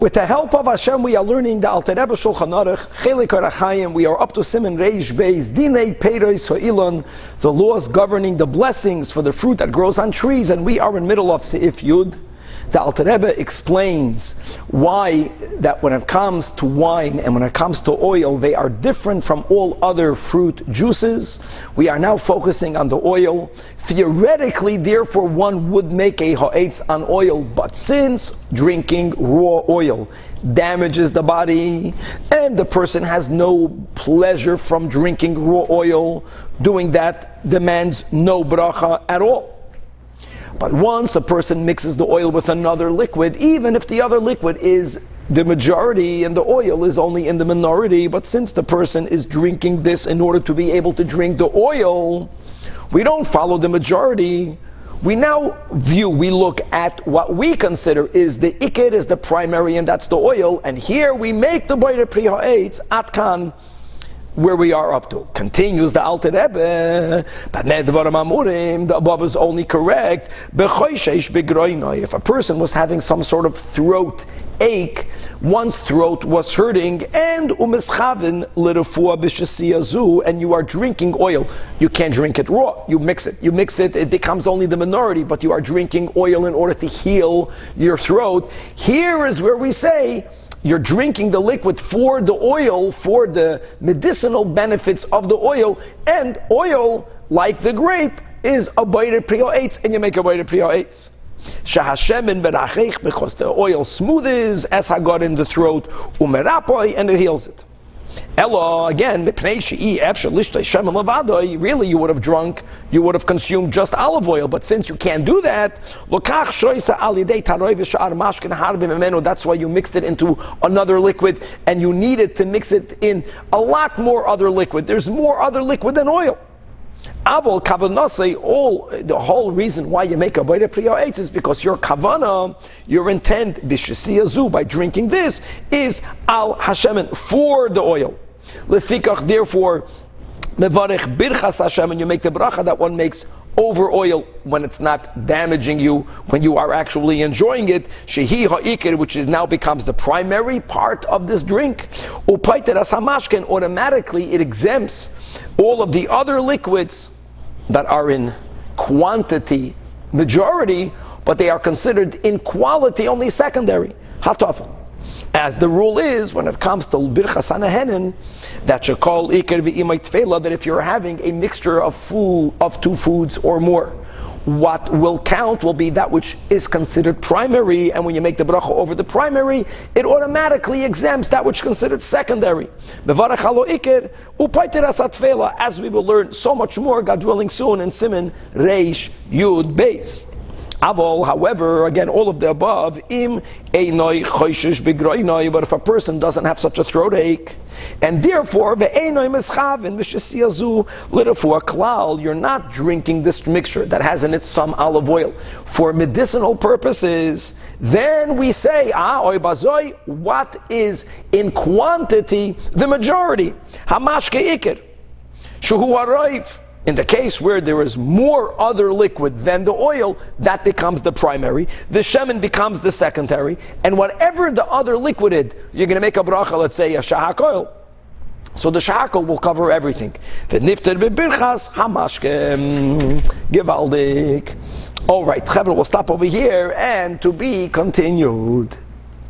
With the help of Hashem, we are learning the Alter Rebbe Shulchan Aruch, Chelik Arachayim. We are up to Simon Reish Beis, Dinei Peiros Ha'ilon, the laws governing the blessings for the fruit that grows on trees, and we are in middle of Seif Yud. The Alter Rebbe explains why that when it comes to wine and when it comes to oil, they are different from all other fruit juices. We are now focusing on the oil. Theoretically, therefore, one would make a ha'etz on oil, but since drinking raw oil damages the body and the person has no pleasure from drinking raw oil, doing that demands no bracha at all. But once a person mixes the oil with another liquid, even if the other liquid is the majority and the oil is only in the minority, but since the person is drinking this in order to be able to drink the oil, we don't follow the majority. We now view, we look at what we consider is the ikir, is the primary, and that's the oil. And here we make the Bayre Priha Eitz, Atkan, where we are up to. Continues the Alter Rebbe, but the above is only correct. If a person was having some sort of throat ache, one's throat was hurting, and and you are drinking oil. You can't drink it raw. You mix it. You mix it. It becomes only the minority, but you are drinking oil in order to heal your throat. Here is where we say you're drinking the liquid for the oil, for the medicinal benefits of the oil, and oil, like the grape, is a bayre priyo eitz, and you make a bayre priyo eitz. Shahashemin berachich, because the oil smooths as in the throat, umerapoy, and it heals it. Ella, again, really you would have drunk, you would have consumed just olive oil, but since you can't do that, that's why you mixed it into another liquid and you needed to mix it in a lot more other liquid. There's more other liquid than oil. Avol kavanase, all the whole reason why you make a bayre priya is because your kavana, your intent b'shesiyazu by drinking this is al hashemen for the oil. Lefikach, therefore, mevarech birchas Hashem, and you make the bracha that one makes over oil when it's not damaging you, when you are actually enjoying it. Shehi ha'ikir, which is now becomes the primary part of this drink. Upaiter as hamashken, automatically it exempts all of the other liquids that are in quantity majority, but they are considered in quality only secondary. Hatafel. As the rule is, when it comes to birchas hanahenin, that you call ikir v'imay tfela, that if you're having a mixture of food of two foods or more, what will count will be that which is considered primary, and when you make the bracha over the primary, it automatically exempts that which is considered secondary. As we will learn so much more, God willing, soon in Simon Reish Yud Beis. However, again, all of the above, im einoi choishish begroinoi, but if a person doesn't have such a throat ache, and therefore, ve'einoi mischavin mishasiyazu litafu klal, you're not drinking this mixture that has in it some olive oil for medicinal purposes, then we say, ah, oi bazoi, what is in quantity the majority? Hamashke ikir. Shuhu in the case where there is more other liquid than the oil, that becomes the primary. The shemen becomes the secondary. And whatever the other liquid you're going to make a bracha, let's say a shehakol. So the shahak will cover everything. The nifter bebirchas hamashkem givaldik. All right, Chevra, we'll stop over here and to be continued.